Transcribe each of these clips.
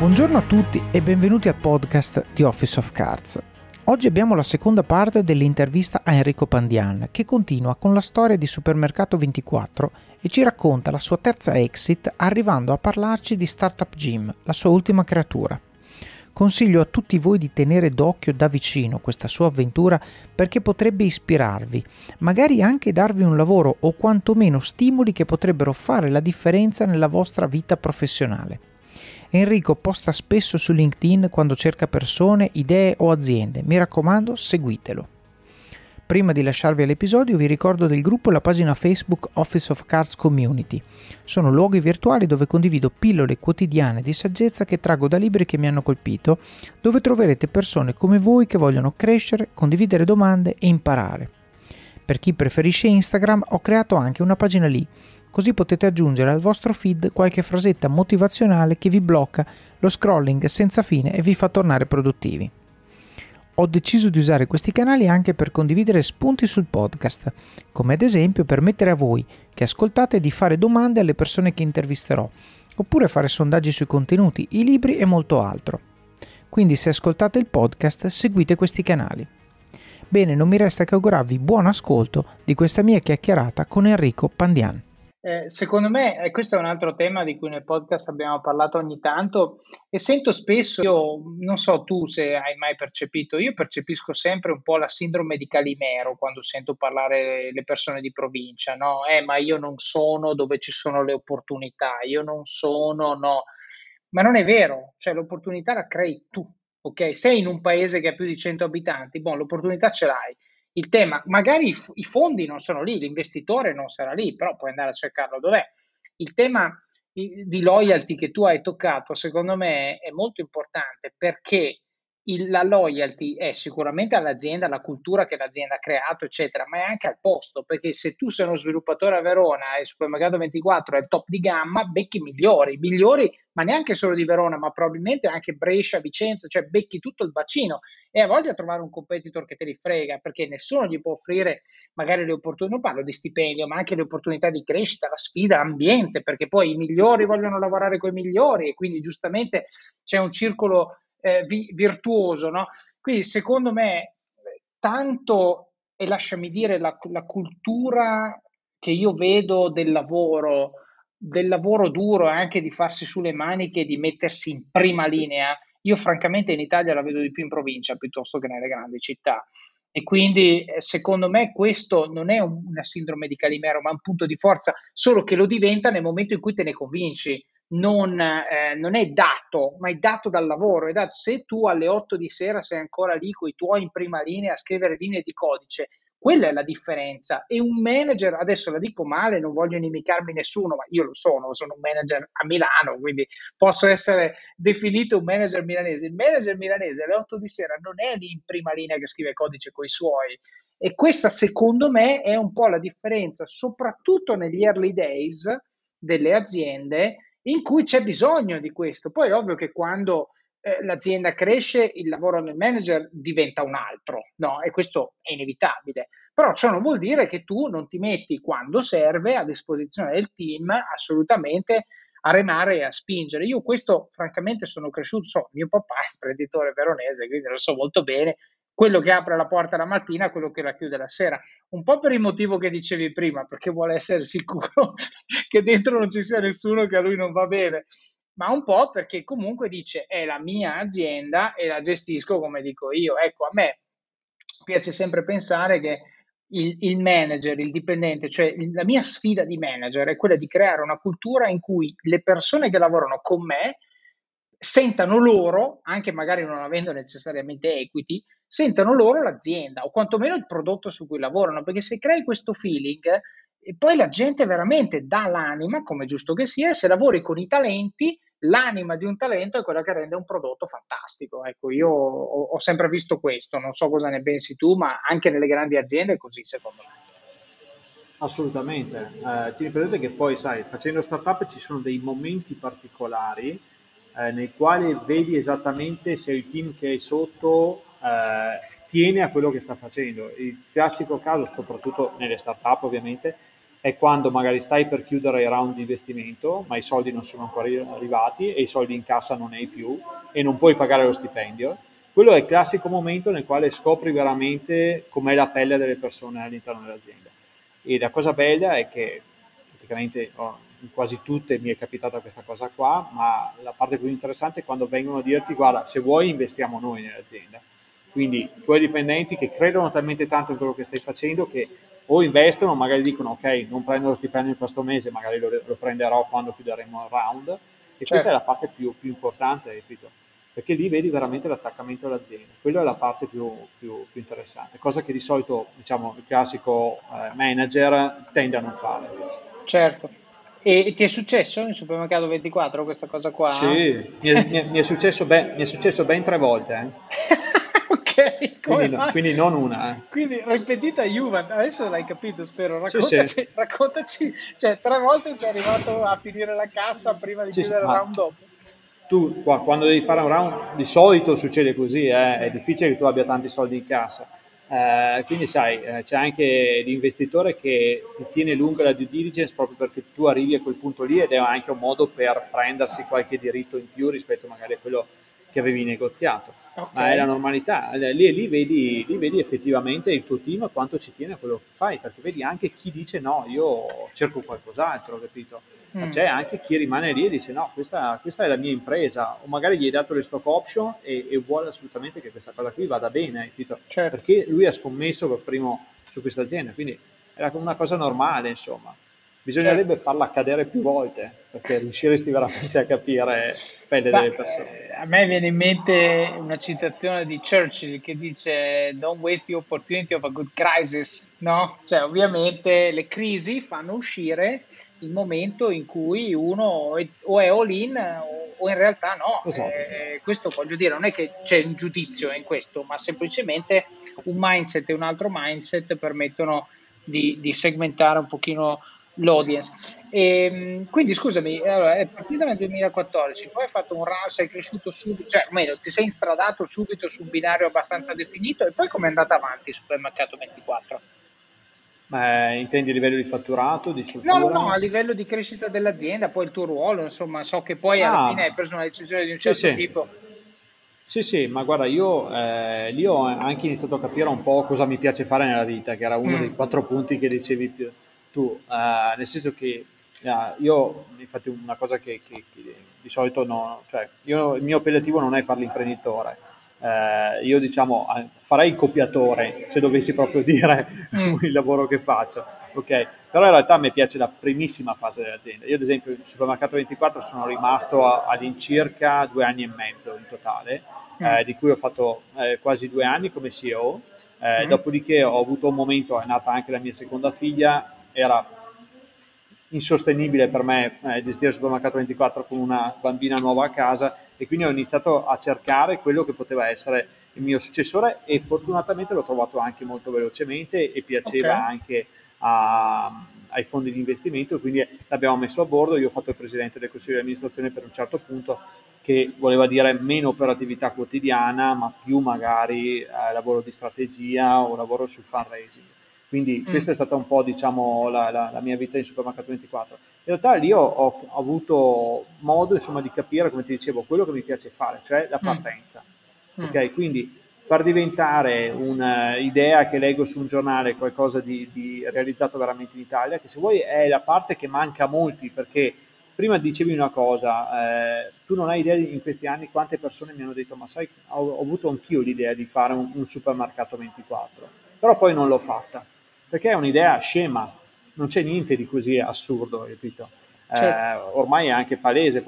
Buongiorno a tutti e benvenuti al podcast di Office of Cards. Oggi abbiamo la seconda parte dell'intervista a Enrico Pandian che continua con la storia di Supermercato 24 e ci racconta la sua terza exit arrivando a parlarci di Startup Gym, la sua ultima creatura. Consiglio a tutti voi di tenere d'occhio da vicino questa sua avventura perché potrebbe ispirarvi, magari anche darvi un lavoro o quantomeno stimoli che potrebbero fare la differenza nella vostra vita professionale. Enrico posta spesso su LinkedIn quando cerca persone, idee o aziende. Mi raccomando, seguitelo. Prima di lasciarvi all'episodio vi ricordo del gruppo e la pagina Facebook Office of Cards Community. Sono luoghi virtuali dove condivido pillole quotidiane di saggezza che traggo da libri che mi hanno colpito, dove troverete persone come voi che vogliono crescere, condividere domande e imparare. Per chi preferisce Instagram ho creato anche una pagina lì così potete aggiungere al vostro feed qualche frasetta motivazionale che vi blocca lo scrolling senza fine e vi fa tornare produttivi. Ho deciso di usare questi canali anche per condividere spunti sul podcast, come ad esempio permettere a voi che ascoltate di fare domande alle persone che intervisterò, oppure fare sondaggi sui contenuti, i libri e molto altro. Quindi se ascoltate il podcast seguite questi canali. Bene, non mi resta che augurarvi buon ascolto di questa mia chiacchierata con Enrico Pandian. Eh, secondo me, e questo è un altro tema di cui nel podcast abbiamo parlato ogni tanto, e sento spesso, io non so tu se hai mai percepito, io percepisco sempre un po' la sindrome di Calimero quando sento parlare le persone di provincia, no? Eh, ma io non sono dove ci sono le opportunità, io non sono, no. Ma non è vero, cioè l'opportunità la crei tu, ok? Sei in un paese che ha più di 100 abitanti, boh, l'opportunità ce l'hai il tema, magari i, fondi non sono lì, l'investitore non sarà lì, però puoi andare a cercarlo dov'è. Il tema di loyalty che tu hai toccato, secondo me, è molto importante perché il, la loyalty è sicuramente all'azienda, alla cultura che l'azienda ha creato, eccetera, ma è anche al posto, perché se tu sei uno sviluppatore a Verona e Supermercato 24 è il top di gamma, becchi migliori, migliori, ma neanche solo di Verona, ma probabilmente anche Brescia, Vicenza, cioè becchi tutto il bacino e a volte a trovare un competitor che te li frega, perché nessuno gli può offrire magari le opportunità, non parlo di stipendio, ma anche le opportunità di crescita, la sfida, l'ambiente, perché poi i migliori vogliono lavorare con i migliori e quindi giustamente c'è un circolo eh, vi, virtuoso, no? Quindi secondo me tanto, e lasciami dire, la, la cultura che io vedo del lavoro, del lavoro duro e anche di farsi sulle maniche, di mettersi in prima linea, io francamente in Italia la vedo di più in provincia piuttosto che nelle grandi città. E quindi eh, secondo me questo non è una sindrome di Calimero, ma un punto di forza, solo che lo diventa nel momento in cui te ne convinci non, eh, non, è dato, ma è dato dal lavoro. È dato, se tu alle 8 di sera sei ancora lì con i tuoi in prima linea a scrivere linee di codice, quella è la differenza. E un manager, adesso la dico male, non voglio inimicarmi nessuno, ma io lo sono, sono un manager a Milano, quindi posso essere definito un manager milanese. Il manager milanese alle 8 di sera non è lì in prima linea che scrive codice con i suoi. E questa, secondo me, è un po' la differenza, soprattutto negli early days delle aziende in cui c'è bisogno di questo. Poi è ovvio che quando eh, l'azienda cresce, il lavoro del manager diventa un altro, no? E questo è inevitabile. Però ciò non vuol dire che tu non ti metti quando serve a disposizione del team assolutamente a remare e a spingere. Io questo, francamente, sono cresciuto, so, mio papà è imprenditore veronese, quindi lo so molto bene, quello che apre la porta la mattina, quello che la chiude la sera. Un po' per il motivo che dicevi prima, perché vuole essere sicuro che dentro non ci sia nessuno che a lui non va bene, ma un po' perché comunque dice è la mia azienda e la gestisco come dico io. Ecco, a me piace sempre pensare che il, il manager, il dipendente, cioè la mia sfida di manager è quella di creare una cultura in cui le persone che lavorano con me sentano loro, anche magari non avendo necessariamente equity, sentano loro l'azienda o quantomeno il prodotto su cui lavorano, perché se crei questo feeling e poi la gente veramente dà l'anima, come giusto che sia, e se lavori con i talenti, l'anima di un talento è quella che rende un prodotto fantastico. Ecco, io ho, ho sempre visto questo, non so cosa ne pensi tu, ma anche nelle grandi aziende è così, secondo me. Assolutamente. Eh, tieni presente che poi, sai, facendo startup ci sono dei momenti particolari eh, nei quali vedi esattamente se il team che hai sotto eh, tiene a quello che sta facendo. Il classico caso, soprattutto nelle startup ovviamente, è quando magari stai per chiudere il round di investimento, ma i soldi non sono ancora arrivati e i soldi in cassa non hai più e non puoi pagare lo stipendio. Quello è il classico momento nel quale scopri veramente com'è la pelle delle persone all'interno dell'azienda. E la cosa bella è che praticamente oh, in quasi tutte mi è capitata questa cosa qua, ma la parte più interessante è quando vengono a dirti guarda, se vuoi investiamo noi nell'azienda. Quindi i tuoi dipendenti che credono talmente tanto in quello che stai facendo che o investono, magari dicono ok, non prendo lo stipendio in questo mese, magari lo, lo prenderò quando chiuderemo il round. E certo. questa è la parte più, più importante, capito? Perché lì vedi veramente l'attaccamento all'azienda. Quella è la parte più, più, più interessante, cosa che di solito diciamo, il classico eh, manager tende a non fare. Certo. E ti è successo in Supermercato 24 questa cosa qua? Sì, mi è, mi è, mi è successo, ben, mi è successo ben tre volte. Eh. quindi, no, quindi, non una. Eh. Quindi ripetita Juve, adesso l'hai capito, spero. Raccontaci, sì, sì. raccontaci, cioè tre volte sei arrivato a finire la cassa prima di sì, chiudere il round dopo. Tu quando devi fare un round, di solito succede così, eh, è difficile che tu abbia tanti soldi in cassa. Eh, quindi sai, eh, c'è anche l'investitore che ti tiene lunga la due diligence proprio perché tu arrivi a quel punto lì ed è anche un modo per prendersi qualche diritto in più rispetto magari a quello che avevi negoziato okay. ma è la normalità. Lì, lì, vedi, lì vedi effettivamente il tuo team quanto ci tiene a quello che fai, perché vedi anche chi dice no, io cerco qualcos'altro, capito? Ma mm. c'è anche chi rimane lì e dice no, questa, questa, è la mia impresa, o magari gli hai dato le stock option e, e vuole assolutamente che questa cosa qui vada bene, capito? Certo. Perché lui ha scommesso per primo su questa azienda, quindi è una cosa normale, insomma. Bisognerebbe certo. farla accadere più volte perché riusciresti veramente a capire pelle delle persone. Eh, a me viene in mente una citazione di Churchill che dice Don't waste the opportunity of a good crisis, no? Cioè, ovviamente le crisi fanno uscire il momento in cui uno è, o è all in o, in realtà no. Esatto. Eh, questo voglio dire, non è che c'è un giudizio in questo, ma semplicemente un mindset e un altro mindset permettono di, di segmentare un pochino l'audience. E, ehm, quindi scusami, allora, è partita nel 2014, poi hai fatto un round, sei cresciuto subito, cioè meglio, ti sei instradato subito su un binario abbastanza definito e poi come è andata avanti Supermercato 24? Ma intendi a livello di fatturato, di struttura? No, no, a livello di crescita dell'azienda, poi il tuo ruolo, insomma, so che poi alla ah, fine hai preso una decisione di un certo sì, tipo. Sì, sì, ma guarda, io eh, lì ho anche iniziato a capire un po' cosa mi piace fare nella vita, che era uno mm. dei quattro punti che dicevi più tu, uh, nel senso che uh, io, infatti una cosa che, che, che di solito no, cioè io, il mio operativo non è fare l'imprenditore, uh, io diciamo farei il copiatore se dovessi proprio dire mm. il lavoro che faccio, ok? Però in realtà a me piace la primissima fase dell'azienda. Io ad esempio in Supermercato 24 sono rimasto all'incirca due anni e mezzo in totale, mm. eh, di cui ho fatto eh, quasi due anni come CEO. Eh, mm. Dopodiché ho avuto un momento, è nata anche la mia seconda figlia, era insostenibile per me eh, gestire il supermercato 24 con una bambina nuova a casa e quindi ho iniziato a cercare quello che poteva essere il mio successore e fortunatamente l'ho trovato anche molto velocemente e piaceva okay. anche a, ai fondi di investimento quindi l'abbiamo messo a bordo. Io ho fatto il presidente del consiglio di amministrazione per un certo punto che voleva dire meno operatività quotidiana ma più magari eh, lavoro di strategia o lavoro sul fundraising. Quindi mm. questa è stata un po' diciamo, la, la, la, mia vita in Supermercato 24. In realtà lì ho, ho avuto modo insomma, di capire, come ti dicevo, quello che mi piace fare, cioè la mm. partenza. Mm. Ok, quindi far diventare un'idea che leggo su un giornale qualcosa di, di, realizzato veramente in Italia, che se vuoi è la parte che manca a molti, perché prima dicevi una cosa, eh, tu non hai idea in questi anni quante persone mi hanno detto, ma sai, ho, ho avuto anch'io l'idea di fare un, un supermercato 24, però poi non l'ho fatta perché è un'idea scema, non c'è niente di così assurdo, capito? Eh, certo. Eh, ormai è anche palese,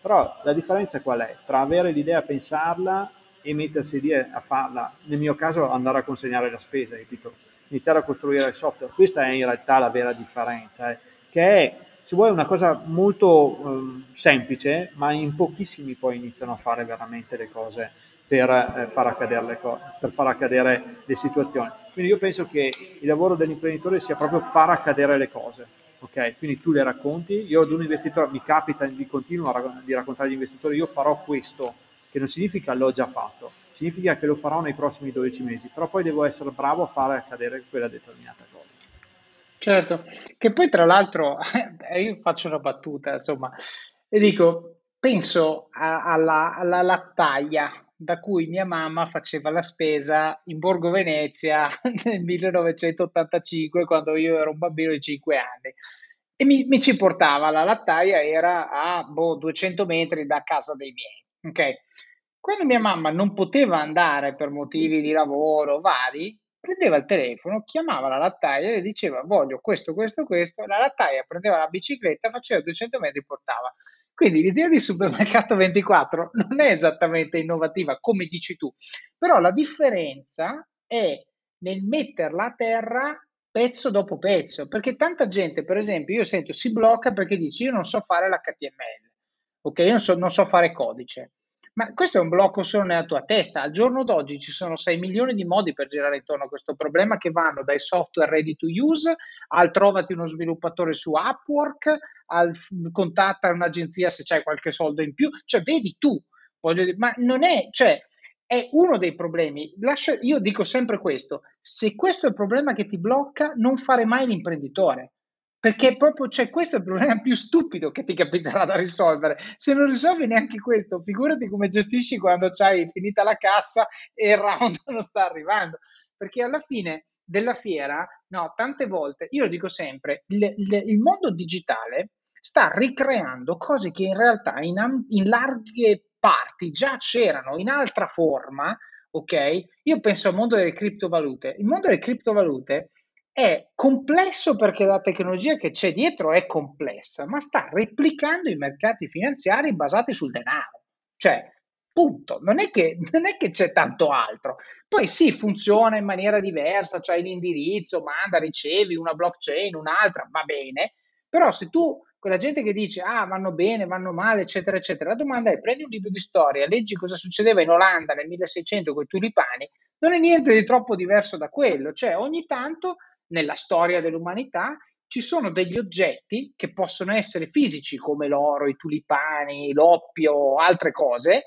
però la differenza qual è? Tra avere l'idea, pensarla e mettersi lì a farla, nel mio caso andare a consegnare la spesa, capito? iniziare a costruire il software, questa è in realtà la vera differenza, eh, che è, se vuoi, una cosa molto um, semplice, ma in pochissimi poi iniziano a fare veramente le cose per, eh, far accadere le co- per far accadere le situazioni. Quindi io penso che il lavoro dell'imprenditore sia proprio far accadere le cose. Ok, quindi tu le racconti, io ad un investitore mi capita di continuare di raccontare agli investitori, io farò questo, che non significa l'ho già fatto, significa che lo farò nei prossimi 12 mesi, però poi devo essere bravo a fare accadere quella determinata cosa. Certo, che poi tra l'altro, io faccio una battuta, insomma, e dico, penso a, alla, alla lattaia da cui mia mamma faceva la spesa in Borgo Venezia nel 1985, quando io ero un bambino di 5 anni. E mi, mi ci portava, la lattaia era a boh, 200 metri da casa dei miei. Ok? Quando mia mamma non poteva andare per motivi di lavoro vari, prendeva il telefono, chiamava la lattaia e le diceva voglio questo, questo, questo. La lattaia prendeva la bicicletta, faceva 200 metri e portava. Quindi l'idea di supermercato 24 non è esattamente innovativa, come dici tu, però la differenza è nel metterla a terra pezzo dopo pezzo, perché tanta gente, per esempio, io sento si blocca perché dice io non so fare l'HTML, ok, io non so, non so fare codice. Ma questo è un blocco solo nella tua testa. Al giorno d'oggi ci sono 6 milioni di modi per girare intorno a questo problema che vanno dai software ready to use al trovati uno sviluppatore su Upwork, al contatta un'agenzia se c'hai qualche soldo in più. Cioè, vedi tu, dire, ma non è, cioè, è uno dei problemi. Lascia, io dico sempre questo: se questo è il problema che ti blocca, non fare mai l'imprenditore. Perché proprio c'è questo è il problema più stupido che ti capiterà da risolvere. Se non risolvi neanche questo, figurati come gestisci quando c'hai finita la cassa e il round non sta arrivando. Perché alla fine della fiera, no, tante volte, io lo dico sempre, il, il, il mondo digitale sta ricreando cose che in realtà in, in larghe parti già c'erano in altra forma, ok? Io penso al mondo delle criptovalute. Il mondo delle criptovalute è complesso perché la tecnologia che c'è dietro è complessa, ma sta replicando i mercati finanziari basati sul denaro. Cioè, punto. Non è che, non è che c'è tanto altro. Poi sì, funziona in maniera diversa, c'hai l'indirizzo, manda, ricevi una blockchain, un'altra, va bene. Però se tu, quella gente che dice, ah, vanno bene, vanno male, eccetera, eccetera, la domanda è, prendi un libro di storia, leggi cosa succedeva in Olanda nel 1600 con i tulipani, non è niente di troppo diverso da quello. Cioè, ogni tanto nella storia dell'umanità ci sono degli oggetti che possono essere fisici come l'oro, i tulipani, l'oppio, altre cose,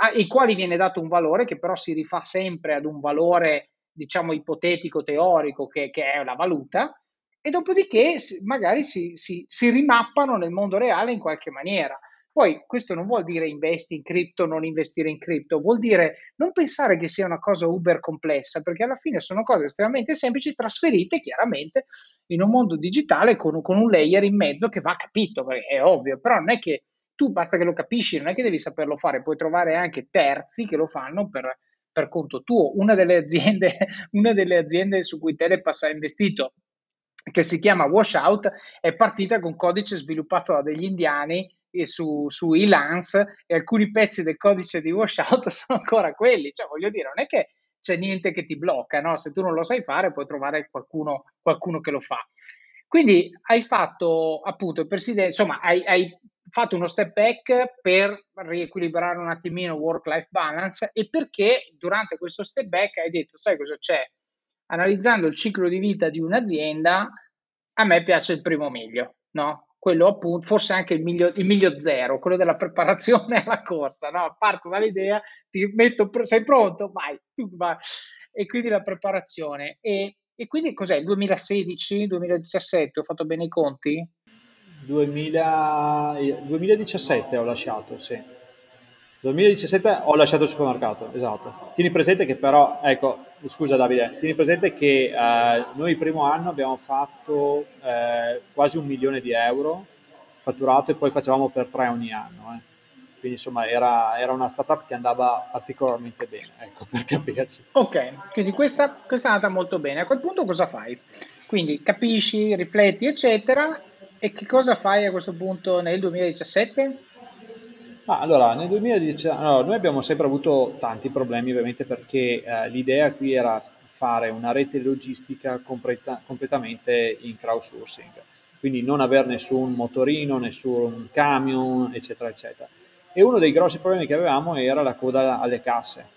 ai quali viene dato un valore che però si rifà sempre ad un valore, diciamo, ipotetico, teorico, che, che è la valuta, e dopodiché magari si, si, si rimappano nel mondo reale in qualche maniera. Poi questo non vuol dire investi in cripto, non investire in cripto, vuol dire non pensare che sia una cosa uber complessa, perché alla fine sono cose estremamente semplici trasferite chiaramente in un mondo digitale con, con un layer in mezzo che va capito, è ovvio, però non è che tu basta che lo capisci, non è che devi saperlo fare, puoi trovare anche terzi che lo fanno per, per conto tuo. Una delle, aziende, una delle aziende su cui Telepass ha investito che si chiama Washout, è partita con codice sviluppato da degli indiani su, su Elance e alcuni pezzi del codice di washout sono ancora quelli. Cioè, voglio dire, non è che c'è niente che ti blocca, no? Se tu non lo sai fare, puoi trovare qualcuno, qualcuno che lo fa. Quindi hai fatto appunto il presidente, insomma, hai, hai fatto uno step back per riequilibrare un attimino work-life balance e perché durante questo step back hai detto, sai cosa c'è? Analizzando il ciclo di vita di un'azienda, a me piace il primo meglio, no? Quello appunto, forse anche il miglio, il miglio zero, quello della preparazione alla corsa, no? Parto dall'idea, ti metto, sei pronto? Vai, vai. E quindi la preparazione. E, e quindi cos'è? Il 2016, 2017? Ho fatto bene i conti? 2000, 2017 ho lasciato, sì. 2017 ho lasciato il supermercato, esatto. Tieni presente che però, ecco, scusa Davide, tieni presente che eh, noi il primo anno abbiamo fatto eh, quasi un milione di euro fatturato e poi facevamo per tre ogni anno. Eh. Quindi insomma era, era, una startup che andava particolarmente bene, ecco, per capirci. Ok, quindi questa, questa è andata molto bene. A quel punto cosa fai? Quindi capisci, rifletti, eccetera, e che cosa fai a questo punto nel 2017? Ah, allora, nel 2010, allora, noi abbiamo sempre avuto tanti problemi ovviamente perché eh, l'idea qui era fare una rete logistica completa, completamente in crowdsourcing, quindi non avere nessun motorino, nessun camion, eccetera, eccetera. E uno dei grossi problemi che avevamo era la coda alle casse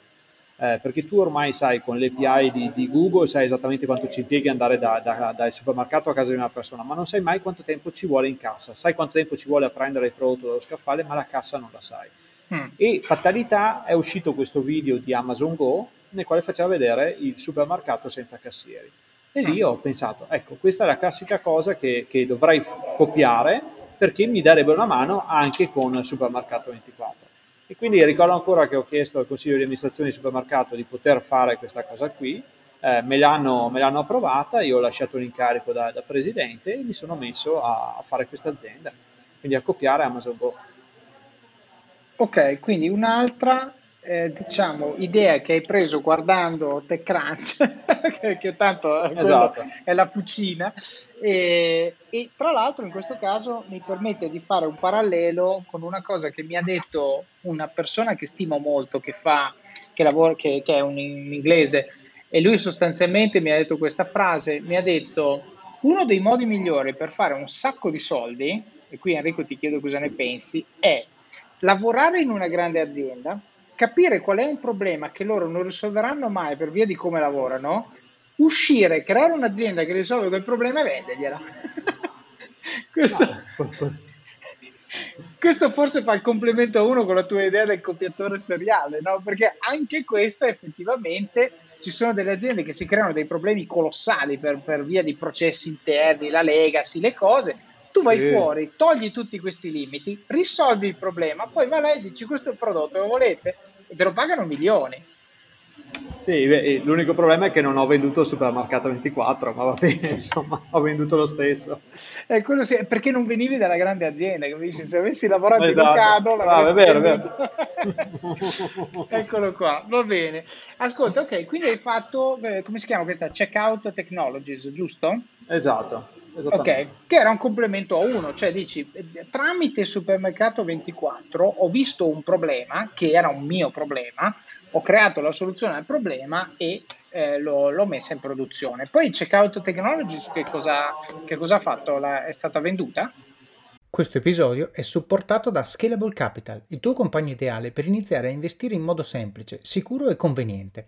eh, perché tu ormai sai con le API di, di, Google sai esattamente quanto ci impieghi andare da, da, dal supermercato a casa di una persona, ma non sai mai quanto tempo ci vuole in cassa, sai quanto tempo ci vuole a prendere il prodotto dallo scaffale, ma la cassa non la sai. Mm. E fatalità è uscito questo video di Amazon Go nel quale faceva vedere il supermercato senza cassieri. E lì ho pensato, ecco, questa è la classica cosa che, che dovrei copiare perché mi darebbe una mano anche con Supermercato 24. E quindi ricordo ancora che ho chiesto al consiglio di amministrazione di supermercato di poter fare questa cosa qui, eh, me, l'hanno, me, l'hanno, approvata, io ho lasciato l'incarico da, da presidente e mi sono messo a, a fare questa azienda, quindi a copiare Amazon Go. Ok, quindi un'altra eh, diciamo, idea che hai preso guardando TechCrunch, che, che tanto esatto. è la fucina, e, e, tra l'altro in questo caso mi permette di fare un parallelo con una cosa che mi ha detto una persona che stimo molto, che, fa, che, lavora, che, che è un, un inglese, e lui sostanzialmente mi ha detto questa frase, mi ha detto uno dei modi migliori per fare un sacco di soldi, e qui Enrico ti chiedo cosa ne pensi, è lavorare in una grande azienda, capire qual è un problema che loro non risolveranno mai per via di come lavorano, uscire, creare un'azienda che risolve quel problema e vendergliela. questo, questo, forse fa il complemento a uno con la tua idea del copiatore seriale, no? Perché anche questa effettivamente ci sono delle aziende che si creano dei problemi colossali per, per via di processi interni, la legacy, le cose tu vai sì. fuori, togli tutti questi limiti, risolvi il problema, poi va lei e dici questo prodotto, lo volete? E te lo pagano milioni. Sì, l'unico problema è che non ho venduto il supermercato 24, ma va bene, insomma, ho venduto lo stesso. Eh, sì, perché non venivi dalla grande azienda, capisci? Se avessi lavorato esatto. in Ocado, ah, è vero, vero. Eccolo qua, va bene. Ascolta, ok, quindi hai fatto, eh, come si chiama questa? Checkout Technologies, giusto? Esatto. Ok, che era un complemento a uno, cioè dici tramite Supermercato 24 ho visto un problema che era un mio problema, ho creato la soluzione al problema e eh, l'ho, l'ho, messa in produzione. Poi Checkout Technologies che cosa, che cosa ha fatto? La, è stata venduta? Questo episodio è supportato da Scalable Capital, il tuo compagno ideale per iniziare a investire in modo semplice, sicuro e conveniente.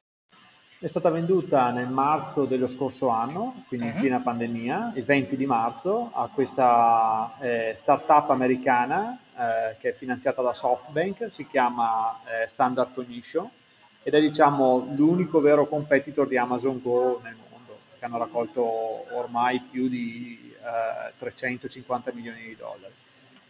È stata venduta nel marzo dello scorso anno, quindi in mhm. piena pandemia, il 20 di marzo, a questa eh, startup americana eh, che è finanziata da SoftBank, si chiama eh, Standard Cognition ed è diciamo l'unico vero competitor di Amazon Go nel mondo, che hanno raccolto ormai più di 350 eh, milioni di dollari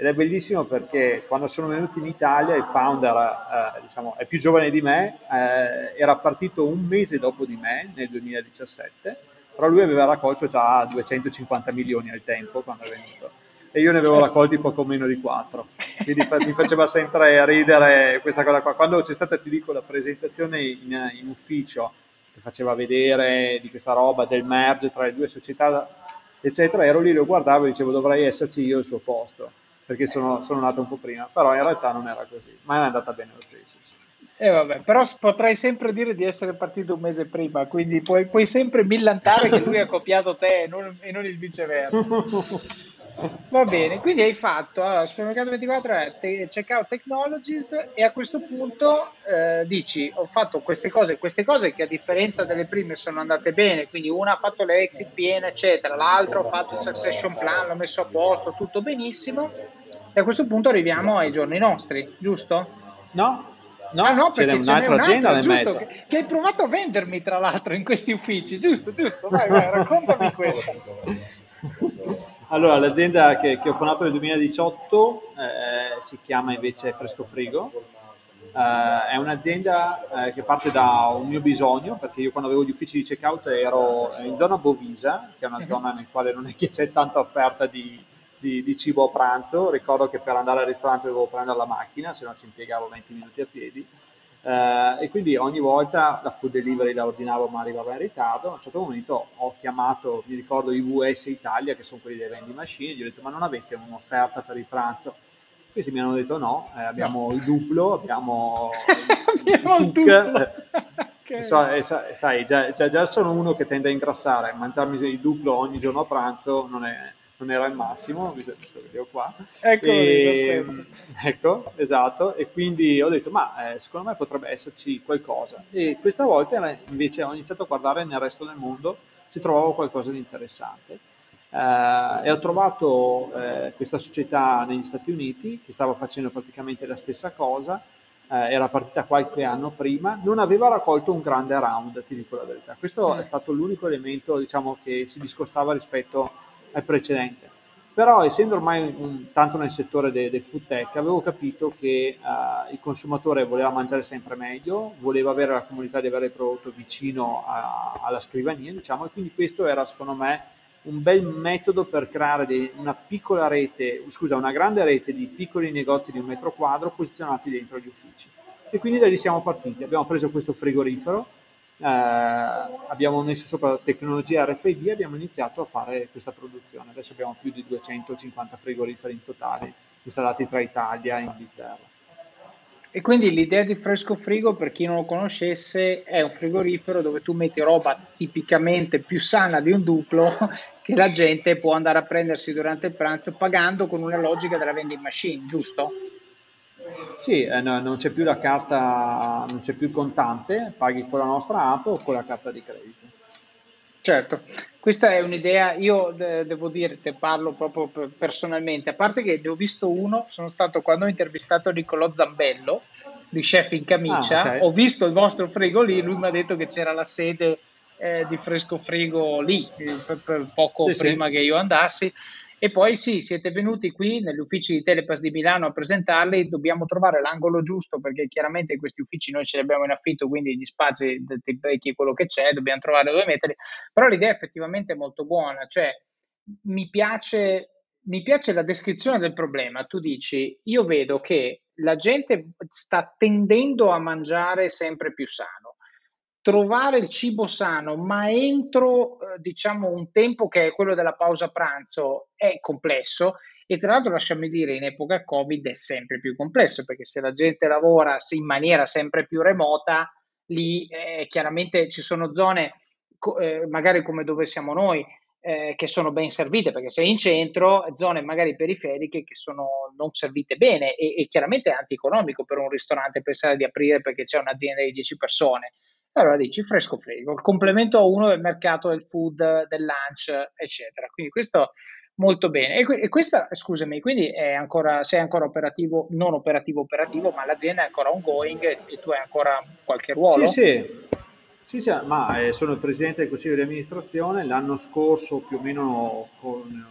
ed è bellissimo perché quando sono venuti in Italia il founder eh, diciamo, è più giovane di me, eh, era partito un mese dopo di me nel 2017, però lui aveva raccolto già 250 milioni al tempo quando è venuto. E io ne avevo raccolti poco meno di 4, quindi fa- mi faceva sempre ridere questa cosa qua. Quando c'è stata, ti dico, la presentazione in, in ufficio che faceva vedere di questa roba del merge tra le due società, eccetera, ero lì, lo guardavo e dicevo dovrei esserci io al suo posto perché sono, sono nato un po' prima, però in realtà non era così, ma è andata bene lo stesso. Eh vabbè, però potrai sempre dire di essere partito un mese prima, quindi puoi, puoi sempre millantare che lui ha copiato te e non, e non il viceversa. Va bene, quindi hai fatto allora, Supermercato 24 è te, Checkout Technologies e a questo punto eh, dici ho fatto queste cose, queste cose che a differenza delle prime sono andate bene, quindi una ha fatto le exit piene eccetera, l'altra ho fatto il succession plan, l'ho messo a posto, tutto benissimo e a questo punto arriviamo ai giorni nostri, giusto? No, No, ah, no, perché ce n'è un'altra, giusto, che, che, hai provato a vendermi tra l'altro in questi uffici, giusto, giusto, vai, vai, raccontami questo. Allora, l'azienda che, che, ho fondato nel 2018 eh, si chiama invece Fresco Frigo. Uh, è un'azienda uh, che parte da un mio bisogno, perché io quando avevo gli uffici di checkout ero in zona Bovisa, che è una mhm. zona nel quale non è che c'è tanta offerta di, di, di cibo a pranzo. Ricordo che per andare al ristorante dovevo prendere la macchina, se no ci impiegavo 20 minuti a piedi. Uh, e quindi ogni volta la food delivery la ordinavo ma arrivava in ritardo. A un certo momento ho chiamato, mi ricordo i VS Italia, che sono quelli dei vending machine, gli ho detto ma non avete un'offerta per il pranzo? Questi mi hanno detto no, eh, abbiamo no. il duplo, abbiamo, abbiamo il duplo. okay. so, e, sai, già, già, già, sono uno che tende a ingrassare, mangiarmi il duplo ogni giorno a pranzo non, è, non era il massimo, visto questo video qua. Ecco, e, ecco, esatto, e quindi ho detto ma eh, secondo me potrebbe esserci qualcosa. E questa volta invece ho iniziato a guardare nel resto del mondo se trovavo qualcosa di interessante eh, e ho trovato eh, questa società negli Stati Uniti che stava facendo praticamente la stessa cosa, eh, era partita qualche anno prima, non aveva raccolto un grande round, ti dico la verità. Questo è stato l'unico elemento diciamo, che si discostava rispetto al precedente. Però essendo ormai un, tanto nel settore del de food tech, avevo capito che uh, il consumatore voleva mangiare sempre meglio, voleva avere la comunità di avere il prodotto vicino a, alla scrivania, diciamo, e quindi questo era secondo me un bel metodo per creare dei, una piccola rete, scusa, una grande rete di piccoli negozi di un metro quadro posizionati dentro gli uffici. E quindi da lì siamo partiti. Abbiamo preso questo frigorifero, eh, abbiamo messo sopra tecnologia RFID e abbiamo iniziato a fare questa produzione. Adesso abbiamo più di 250 frigoriferi in totale installati tra Italia e Inghilterra. E quindi l'idea di fresco frigo, per chi non lo conoscesse, è un frigorifero dove tu metti roba tipicamente più sana di un duplo che la gente può andare a prendersi durante il pranzo pagando con una logica della vending machine, giusto? Sì, eh, no, non c'è più la carta, non c'è più il contante, paghi con la nostra app o con la carta di credito. Certo, questa è un'idea, io de- devo dire, te parlo proprio personalmente, a parte che ne ho visto uno, sono stato quando ho intervistato Niccolò Zambello di Chef in Camicia, ah, okay. ho visto il vostro frigo lì, lui mi ha detto che c'era la sede eh, di Fresco Frigo lì, eh, per, per poco sì, prima sì. che io andassi, e poi sì, siete venuti qui negli uffici di Telepass di Milano a presentarli, dobbiamo trovare l'angolo giusto perché chiaramente questi uffici noi ce li abbiamo in affitto, quindi gli spazi dei vecchi quello che c'è, dobbiamo trovare dove metterli, però l'idea è effettivamente molto buona, cioè mi piace, mi piace la descrizione del problema, tu dici io vedo che la gente sta tendendo a mangiare sempre più sano trovare il cibo sano, ma entro eh, diciamo un tempo che è quello della pausa pranzo è complesso. E tra l'altro lasciami dire in epoca Covid è sempre più complesso perché se la gente lavora in maniera sempre più remota, lì eh, chiaramente ci sono zone eh, magari come dove siamo noi eh, che sono ben servite perché sei in centro, zone magari periferiche che sono non servite bene e, e chiaramente è antieconomico per un ristorante pensare di aprire perché c'è un'azienda di 10 persone allora dici fresco frigo, il complemento a uno del mercato del food, del lunch, eccetera. Quindi questo molto bene. E, e questa, scusami, quindi è ancora, sei ancora operativo, non operativo operativo, ma l'azienda è ancora ongoing e tu hai ancora qualche ruolo? Sì, sì. Sì, sì, ma eh, sono il presidente del consiglio di amministrazione. L'anno scorso, più o meno con,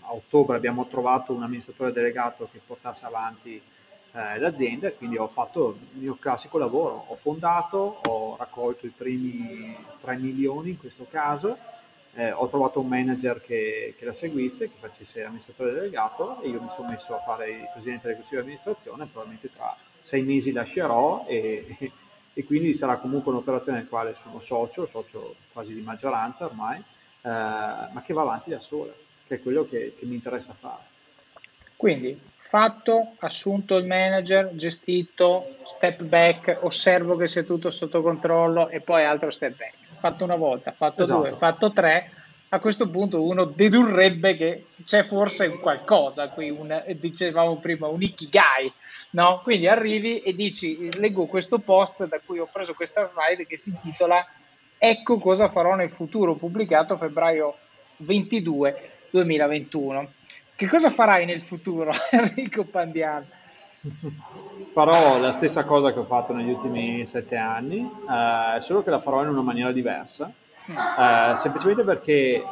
a ottobre, abbiamo trovato un amministratore delegato che portasse avanti eh, l'azienda e quindi ho fatto il mio classico lavoro, ho fondato, ho raccolto i primi 3 milioni in questo caso, eh, ho trovato un manager che, che, la seguisse, che facesse l'amministratore delegato e io mi sono messo a fare il presidente del consiglio di amministrazione, probabilmente tra sei mesi lascerò e, e quindi sarà comunque un'operazione nel quale sono socio, socio quasi di maggioranza ormai, eh, ma che va avanti da sola, che è quello che, che mi interessa fare. Quindi fatto, assunto il manager, gestito, step back, osservo che sia tutto sotto controllo e poi altro step back. Fatto una volta, fatto esatto. due, fatto tre, a questo punto uno dedurrebbe che c'è forse qualcosa qui, un, dicevamo prima, un ikigai, no? Quindi arrivi e dici, leggo questo post da cui ho preso questa slide che si intitola Ecco cosa farò nel futuro, pubblicato febbraio 22 2021. Che cosa farai nel futuro, Enrico Pandiano? Farò la stessa cosa che ho fatto negli ultimi sette anni, eh, solo che la farò in una maniera diversa. Eh, semplicemente perché eh,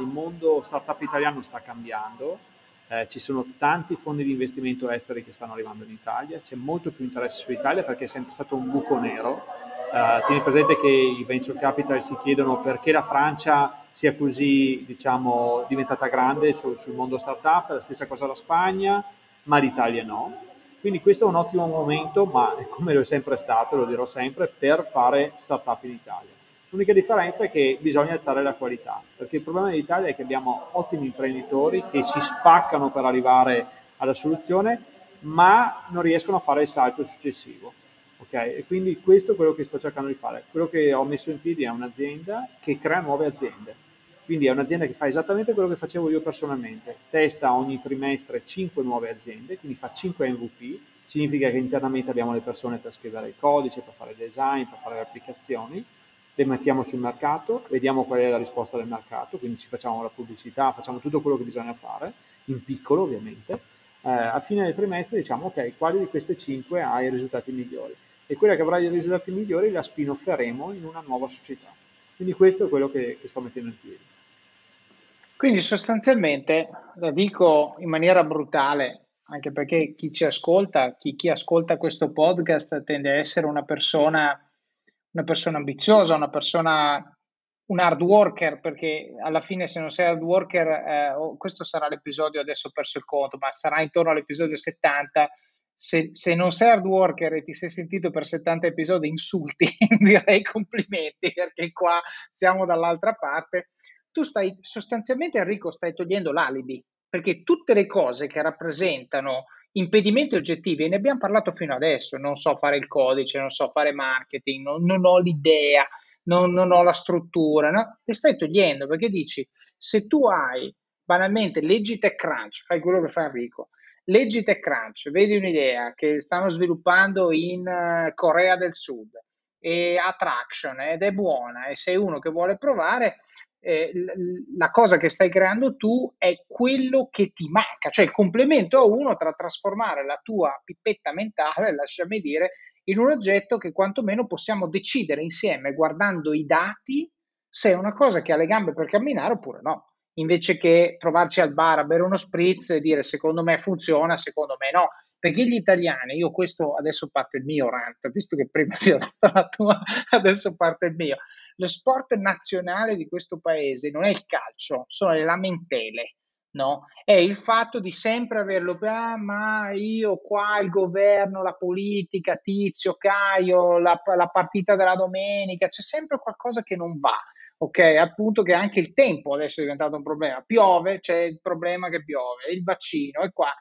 il mondo startup italiano sta cambiando. eh, ci sono tanti fondi di investimento esteri che stanno arrivando in Italia, c'è molto più interesse sull'Italia perché è sempre stato un buco nero. Uh, tieni presente che i venture capital si chiedono perché la Francia sia così diciamo, diventata grande sul, sul mondo startup, la stessa cosa la Spagna, ma l'Italia no. Quindi questo è un ottimo momento, ma come lo è sempre stato, lo dirò sempre, per fare startup in Italia. L'unica differenza è che bisogna alzare la qualità, perché il problema dell'Italia è che abbiamo ottimi imprenditori che si spaccano per arrivare alla soluzione, ma non riescono a fare il salto successivo. Okay? E quindi questo è quello che sto cercando di fare. Quello che ho messo in piedi è un'azienda che crea nuove aziende. Quindi è un'azienda che fa esattamente quello che facevo io personalmente. Testa ogni trimestre 5 nuove aziende, quindi fa 5 MVP. Significa che internamente abbiamo le persone per scrivere il codice, per fare il design, per fare le applicazioni le mettiamo sul mercato, vediamo qual è la risposta del mercato, quindi ci facciamo la pubblicità, facciamo tutto quello che bisogna fare, in piccolo ovviamente. Eh, a fine del trimestre diciamo ok, quali di queste 5 ha i risultati migliori e quella che avrà i risultati migliori la spin-offeremo in una nuova società. Quindi questo è quello che, che sto mettendo in piedi. Quindi sostanzialmente, la dico in maniera brutale, anche perché chi ci ascolta, chi, chi ascolta questo podcast tende a essere una persona una persona ambiziosa, una persona, un hard worker, perché alla fine se non sei hard worker, eh, oh, questo sarà l'episodio, adesso ho perso il conto, ma sarà intorno all'episodio 70, se, se, non sei hard worker e ti sei sentito per 70 episodi insulti, direi complimenti perché qua siamo dall'altra parte. Tu stai sostanzialmente, Enrico, stai togliendo l'alibi perché tutte le cose che rappresentano impedimenti oggettivi, e ne abbiamo parlato fino adesso, non so fare il codice, non so fare marketing, non, non ho l'idea, non, non, ho la struttura, no? le stai togliendo perché dici, se tu hai banalmente, leggi TechCrunch, fai quello che fa Enrico, leggi TechCrunch, vedi un'idea che stanno sviluppando in uh, Corea del Sud e ha traction ed è buona e sei uno che vuole provare, eh, la cosa che stai creando tu è quello che ti manca, cioè il complemento a uno tra trasformare la tua pipetta mentale, lasciami dire, in un oggetto che quantomeno possiamo decidere insieme guardando i dati se è una cosa che ha le gambe per camminare oppure no. Invece che trovarci al bar a bere uno spritz e dire secondo me funziona, secondo me no. Perché gli italiani, io questo adesso parte il mio rant, visto che prima ti ho dato la tua, adesso parte il mio lo sport nazionale di questo paese non è il calcio, sono le lamentele. No? È il fatto di sempre averlo, ah, ma io qua il governo, la politica, Tizio, Caio, la, la partita della domenica, c'è sempre qualcosa che non va ok? Appunto che anche il tempo adesso è diventato un problema. Piove, c'è il problema che piove, il vaccino è qua.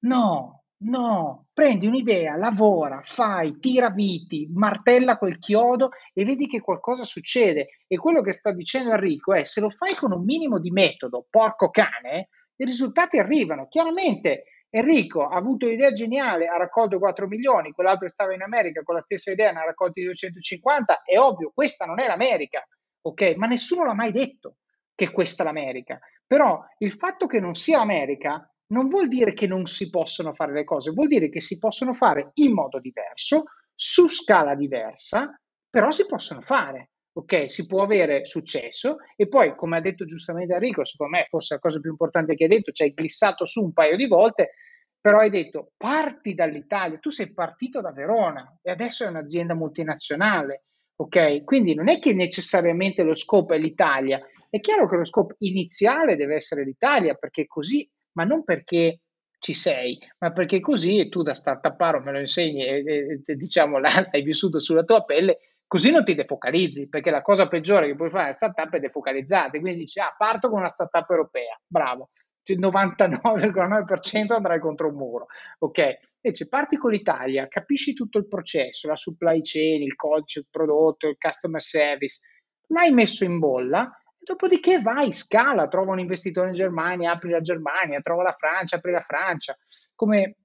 No, No, prendi un'idea, lavora, fai, tira viti, martella quel chiodo e vedi che qualcosa succede. E quello che sta dicendo Enrico è se lo fai con un minimo di metodo, porco cane, i risultati arrivano. Chiaramente Enrico ha avuto un'idea geniale, ha raccolto 4 milioni, quell'altro stava in America con la stessa idea, ne ha raccolti 250, è ovvio, questa non è l'America, ok? Ma nessuno l'ha mai detto che questa è l'America. Però il fatto che non sia l'America non vuol dire che non si possono fare le cose, vuol dire che si possono fare in modo diverso, su scala diversa, però si possono fare. Ok, si può avere successo e poi, come ha detto giustamente Enrico, secondo me forse la cosa più importante che hai detto, ci hai glissato su un paio di volte, però hai detto parti dall'Italia, tu sei partito da Verona e adesso è un'azienda multinazionale, ok? Quindi non è che necessariamente lo scopo è l'Italia, è chiaro che lo scopo iniziale deve essere l'Italia perché così ma non perché ci sei, ma perché così tu da startuparo me lo insegni e, e diciamo l'hai vissuto sulla tua pelle, così non ti defocalizzi, perché la cosa peggiore che puoi fare a startup è defocalizzarti, quindi dici ah parto con una startup europea, bravo, il 99,9% andrai contro un muro, ok? Invece parti con l'Italia, capisci tutto il processo, la supply chain, il codice, il prodotto, il customer service, l'hai messo in bolla Dopodiché vai, scala, trova un investitore in Germania, apri la Germania, trova la Francia, apri la Francia, come,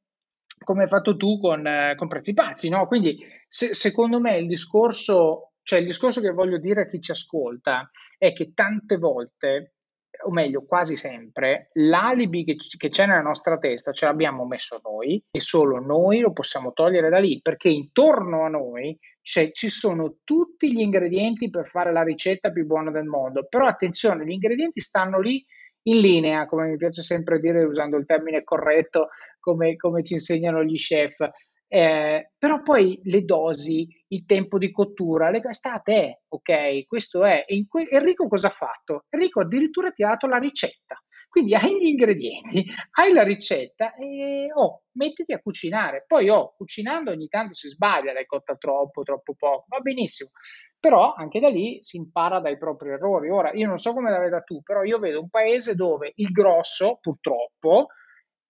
come hai fatto tu con, eh, con Prezzi Pazzi, no? Quindi se, secondo me il discorso, cioè il discorso che voglio dire a chi ci ascolta è che tante volte o meglio quasi sempre, l'alibi che, che, c'è nella nostra testa ce l'abbiamo messo noi e solo noi lo possiamo togliere da lì, perché intorno a noi ci sono tutti gli ingredienti per fare la ricetta più buona del mondo, però attenzione, gli ingredienti stanno lì in linea, come mi piace sempre dire usando il termine corretto, come, come ci insegnano gli chef. Eh, però poi le dosi, il tempo di cottura, le, sta a te, ok? Questo è. Que- Enrico cosa ha fatto? Enrico addirittura ti ha dato la ricetta. Quindi hai gli ingredienti, hai la ricetta e oh, mettiti a cucinare. Poi oh, cucinando ogni tanto si sbaglia, l'hai cotta troppo, troppo poco, va benissimo. Però anche da lì si impara dai propri errori. Ora, io non so come la veda tu, però io vedo un paese dove il grosso, purtroppo,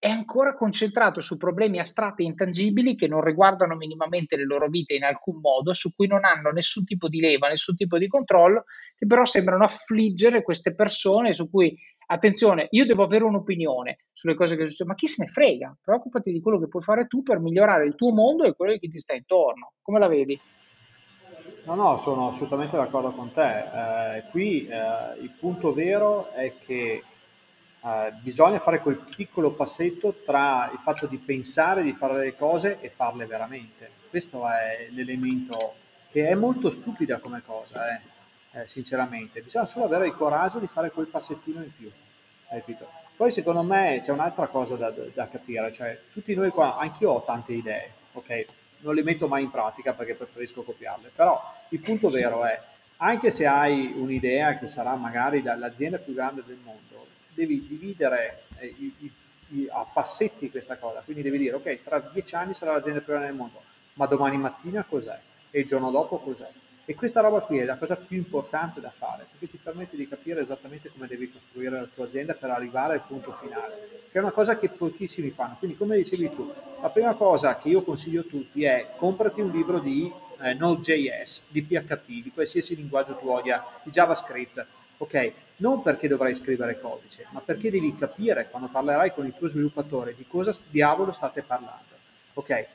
è ancora concentrato su problemi astratti e intangibili che non riguardano minimamente le loro vite in alcun modo, su cui non hanno nessun tipo di leva, nessun tipo di controllo, che però sembrano affliggere queste persone su cui, attenzione, io devo avere un'opinione sulle cose che succedono, ma chi se ne frega? Preoccupati di quello che puoi fare tu per migliorare il tuo mondo e quello chi ti sta intorno. Come la vedi? No, no, sono assolutamente d'accordo con te. Eh, qui eh, il punto vero è che Uh, bisogna fare quel piccolo passetto tra il fatto di pensare di fare le cose e farle veramente. Questo è l'elemento che è molto stupida come cosa, eh, eh, sinceramente. Bisogna solo avere il coraggio di fare quel passettino in più. Capito? Poi secondo me c'è un'altra cosa da, da, capire, cioè tutti noi qua, anch'io ho tante idee, ok? Non le metto mai in pratica perché preferisco copiarle, però il punto vero è, anche se hai un'idea che sarà magari l'azienda più grande del mondo, devi dividere eh, i, i, i, a passetti questa cosa, quindi devi dire ok, tra dieci anni sarà l'azienda più grande del mondo, ma domani mattina cos'è? E il giorno dopo cos'è? E questa roba qui è la cosa più importante da fare, perché ti permette di capire esattamente come devi costruire la tua azienda per arrivare al punto finale, che è una cosa che pochissimi fanno. Quindi, come dicevi tu, la prima cosa che io consiglio a tutti è comprati un libro di eh, Node.js, di PHP, di qualsiasi linguaggio tu voglia, di JavaScript, ok? Non perché dovrai scrivere codice, ma perché devi capire quando parlerai con il tuo sviluppatore di cosa diavolo state parlando, ok?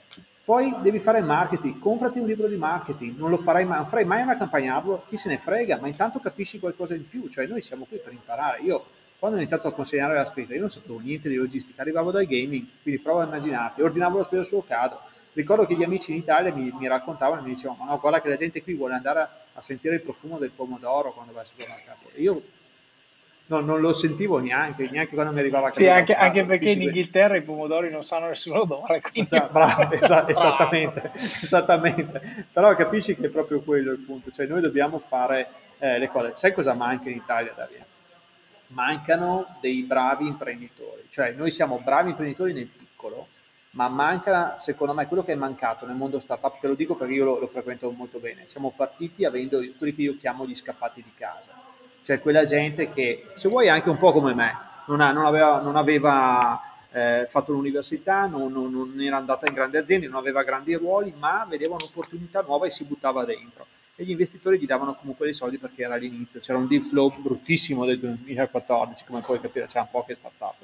Poi devi fare marketing, comprati un libro di marketing, non lo farai mai, non farai mai una campagna AdWords, chi se ne frega, ma intanto capisci qualcosa in più, cioè noi siamo qui per imparare. Io quando ho iniziato a consegnare la spesa, io non sapevo niente di logistica, arrivavo dal gaming, quindi prova a immaginarti, ordinavo la spesa su Ocado. Ricordo che gli amici in Italia mi, mi raccontavano mi dicevano, ma no, guarda che la gente qui vuole andare a, a sentire il profumo del pomodoro quando va al supermercato. E io no, non lo sentivo neanche, neanche quando mi arrivava a casa. Sì, anche, anche perché in Inghilterra i pomodori non sanno nessun odore. Esatto, bravo, esatto, esattamente, esattamente. Però capisci che è proprio quello il punto, cioè noi dobbiamo fare eh, le cose. Sai cosa manca in Italia, Davide? Mancano dei bravi imprenditori, cioè noi siamo bravi imprenditori nel piccolo, ma manca, secondo me, quello che è mancato nel mondo startup, te lo dico perché io lo, lo frequento molto bene, siamo partiti avendo quelli che io chiamo gli scappati di casa cioè quella gente che, se vuoi anche un po' come me, non, ha, non aveva, non aveva eh, fatto l'università, non, non, era andata in grandi aziende, non aveva grandi ruoli, ma vedeva un'opportunità nuova e si buttava dentro. E gli investitori gli davano comunque dei soldi perché era l'inizio, c'era un deal flow bruttissimo del 2014, come puoi capire c'erano poche start-up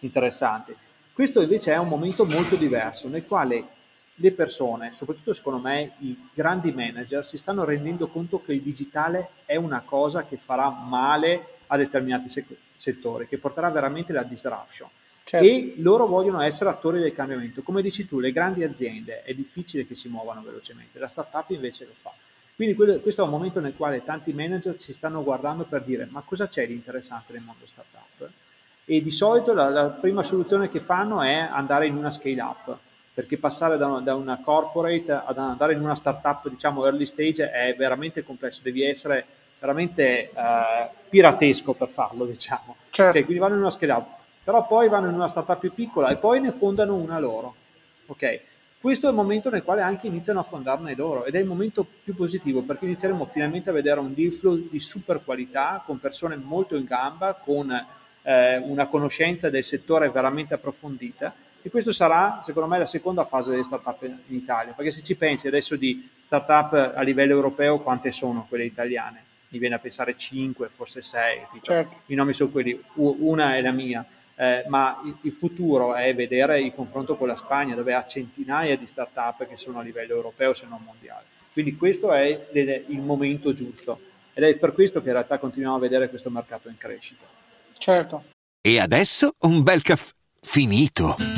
interessanti. Questo invece è un momento molto diverso nel quale le persone, soprattutto secondo me i grandi manager, si stanno rendendo conto che il digitale è una cosa che farà male a determinati settori, che porterà veramente la disruption. Certo. E loro vogliono essere attori del cambiamento. Come dici tu, le grandi aziende è difficile che si muovano velocemente, la startup invece lo fa. Quindi questo è un momento nel quale tanti manager ci stanno guardando per dire ma cosa c'è di interessante nel mondo startup? E di solito la, la prima soluzione che fanno è andare in una scale up, perché passare da una, da una, corporate ad andare in una startup diciamo early stage è veramente complesso, devi essere veramente uh, piratesco per farlo diciamo. Certo. Okay, quindi vanno in una scale up, però poi vanno in una startup più piccola e poi ne fondano una loro. Ok, questo è il momento nel quale anche iniziano a fondarne loro ed è il momento più positivo perché inizieremo finalmente a vedere un deal flow di super qualità con persone molto in gamba, con eh, una conoscenza del settore veramente approfondita e questo sarà, secondo me, la seconda fase delle startup in Italia, perché se ci pensi adesso di startup a livello europeo, quante sono quelle italiane? Mi viene a pensare 5, forse 6, certo. i nomi sono quelli, una è la mia, eh, ma il, futuro è vedere il confronto con la Spagna, dove ha centinaia di startup che sono a livello europeo, se non mondiale. Quindi questo è il momento giusto ed è per questo che in realtà continuiamo a vedere questo mercato in crescita. Certo. E adesso un bel caffè finito.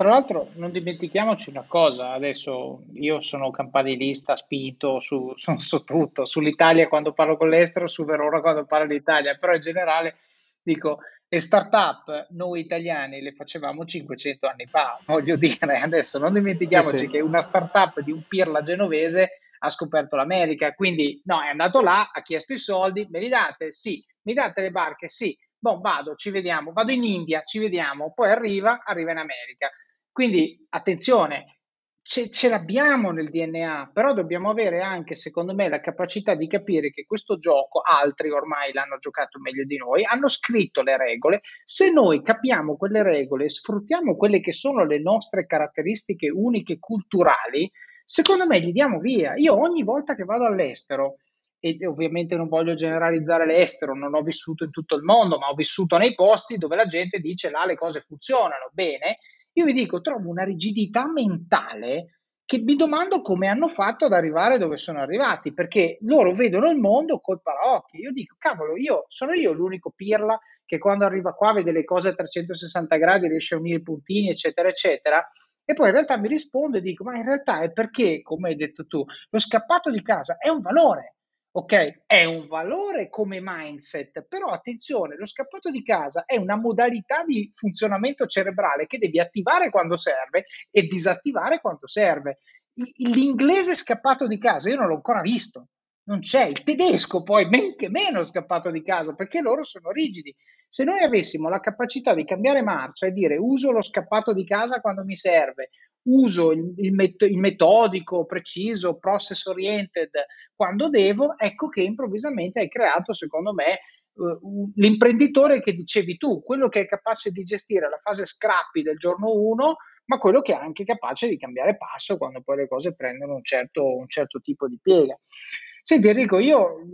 Tra l'altro non dimentichiamoci una cosa, adesso io sono campanilista spinto su, su, su, tutto, sull'Italia quando parlo con l'estero, su Verona quando parlo d'Italia, però in generale dico le start-up noi italiani le facevamo 500 anni fa, voglio dire, adesso non dimentichiamoci sì, sì. che una start-up di un pirla genovese ha scoperto l'America, quindi no, è andato là, ha chiesto i soldi, me li date? Sì, mi date le barche? Sì, boh, vado, ci vediamo, vado in India, ci vediamo, poi arriva, arriva in America. Quindi attenzione, ce, ce, l'abbiamo nel DNA, però dobbiamo avere anche, secondo me, la capacità di capire che questo gioco altri ormai l'hanno giocato meglio di noi, hanno scritto le regole. Se noi capiamo quelle regole e sfruttiamo quelle che sono le nostre caratteristiche uniche culturali, secondo me gli diamo via. Io ogni volta che vado all'estero, e ovviamente non voglio generalizzare l'estero, non ho vissuto in tutto il mondo, ma ho vissuto nei posti dove la gente dice là le cose funzionano bene io vi dico, trovo una rigidità mentale che mi domando come hanno fatto ad arrivare dove sono arrivati, perché loro vedono il mondo col paraocchi. Io dico, cavolo, io sono io l'unico pirla che quando arriva qua vede le cose a 360 gradi, riesce a unire i puntini, eccetera, eccetera. E poi in realtà mi rispondo e dico, ma in realtà è perché, come hai detto tu, lo scappato di casa è un valore. Ok, è un valore come mindset, però attenzione, lo scappato di casa è una modalità di funzionamento cerebrale che devi attivare quando serve e disattivare quando serve. L'inglese scappato di casa io non l'ho ancora visto, non c'è. Il tedesco poi men che meno scappato di casa perché loro sono rigidi. Se noi avessimo la capacità di cambiare marcia e dire uso lo scappato di casa quando mi serve, uso il, il, met- il, metodico, preciso, process oriented quando devo, ecco che improvvisamente hai creato, secondo me, l'imprenditore che dicevi tu, quello che è capace di gestire la fase scrappy del giorno 1, ma quello che è anche capace di cambiare passo quando poi le cose prendono un certo, un certo tipo di piega. Senti Enrico, io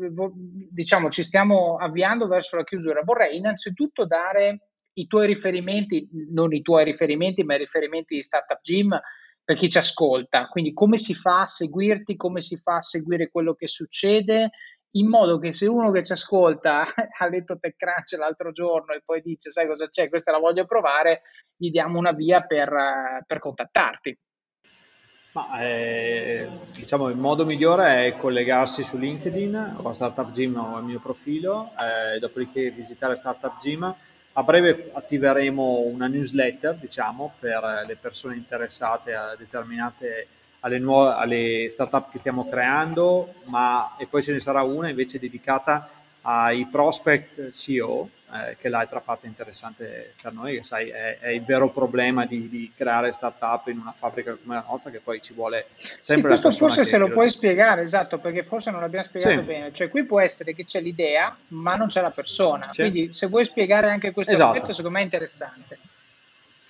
diciamo ci stiamo avviando verso la chiusura. Vorrei innanzitutto dare i tuoi riferimenti, non i tuoi riferimenti, ma i riferimenti di Startup Gym per chi ci ascolta. Quindi come si fa a seguirti, come si fa a seguire quello che succede, in modo che se uno che ci ascolta ha letto TechCrunch l'altro giorno e poi dice sai cosa c'è, questa la voglio provare, gli diamo una via per, per contattarti. Ma, eh, diciamo il modo migliore è collegarsi su LinkedIn o Startup Gym o il mio profilo, eh, dopodiché visitare Startup Gym. A breve attiveremo una newsletter, diciamo, per le persone interessate a determinate alle, nuove, alle startup che stiamo creando, ma e poi ce ne sarà una invece dedicata ai prospect CEO, eh, che è l'altra parte interessante per noi, che sai è, è il vero problema di, di, creare startup in una fabbrica come la nostra, che poi ci vuole sempre sì, questo forse se lo puoi spiegare, esatto, perché forse non l'abbiamo spiegato sì. bene. Cioè, qui può essere che c'è l'idea, ma non c'è la persona. Sì. Quindi, se vuoi spiegare anche questo esatto. aspetto, secondo me è interessante.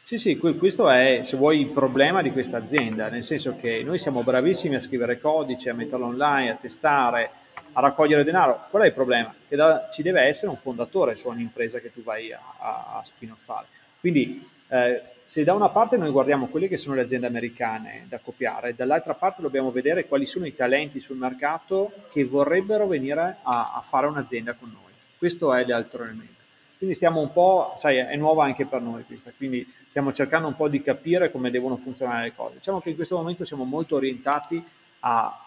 Sì, sì, questo è, se vuoi, il problema di questa azienda, nel senso che noi siamo bravissimi a scrivere codice, a metterlo online, a testare, a raccogliere denaro. Qual è il problema? Che da, ci deve essere un fondatore su ogni impresa che tu vai a, a, a spin-offare. Quindi eh, se da una parte noi guardiamo quelle che sono le aziende americane da copiare, dall'altra parte dobbiamo vedere quali sono i talenti sul mercato che vorrebbero venire a, a fare un'azienda con noi. Questo è l'altro elemento. Quindi stiamo un po', sai, è nuova anche per noi questa, quindi stiamo cercando un po' di capire come devono funzionare le cose. Diciamo che in questo momento siamo molto orientati a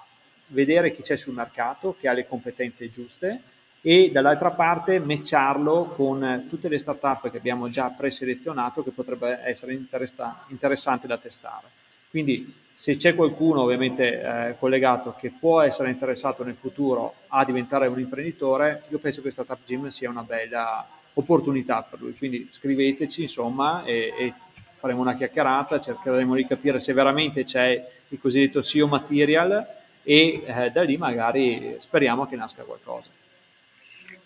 vedere chi c'è sul mercato, che ha le competenze giuste e dall'altra parte matcharlo con tutte le startup che abbiamo già preselezionato che potrebbe essere interessa- interessante da testare. Quindi se c'è qualcuno ovviamente eh, collegato che può essere interessato nel futuro a diventare un imprenditore, io penso che Startup Gym sia una bella opportunità per lui. Quindi scriveteci insomma e, e faremo una chiacchierata, cercheremo di capire se veramente c'è il cosiddetto SEO material e eh, da lì magari speriamo che nasca qualcosa.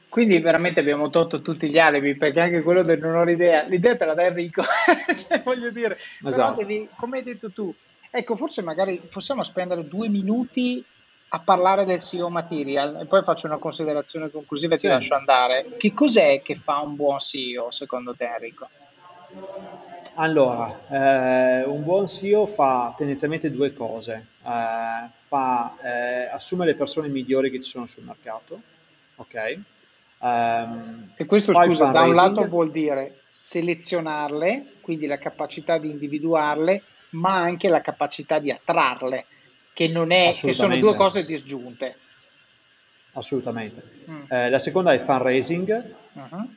Quindi veramente abbiamo tolto tutti gli alibi perché anche quello del non ho l'idea, l'idea te la dà Enrico, cioè, voglio dire, esatto. devi, come hai detto tu, Ecco, forse magari possiamo spendere due minuti a parlare del CEO Material e poi faccio una considerazione conclusiva e sì. ti lascio andare. Che cos'è che fa un buon CEO secondo te Enrico? Allora, eh, un buon CEO fa tendenzialmente due cose. Eh, fa, eh, assume le persone migliori che ci sono sul mercato, ok? Um, e questo, scusa, da un lato vuol dire selezionarle, quindi la capacità di individuarle, ma anche la capacità di attrarle, che, non è, che sono due cose disgiunte. Assolutamente. Mm. Eh, la seconda è fundraising. Uh-huh.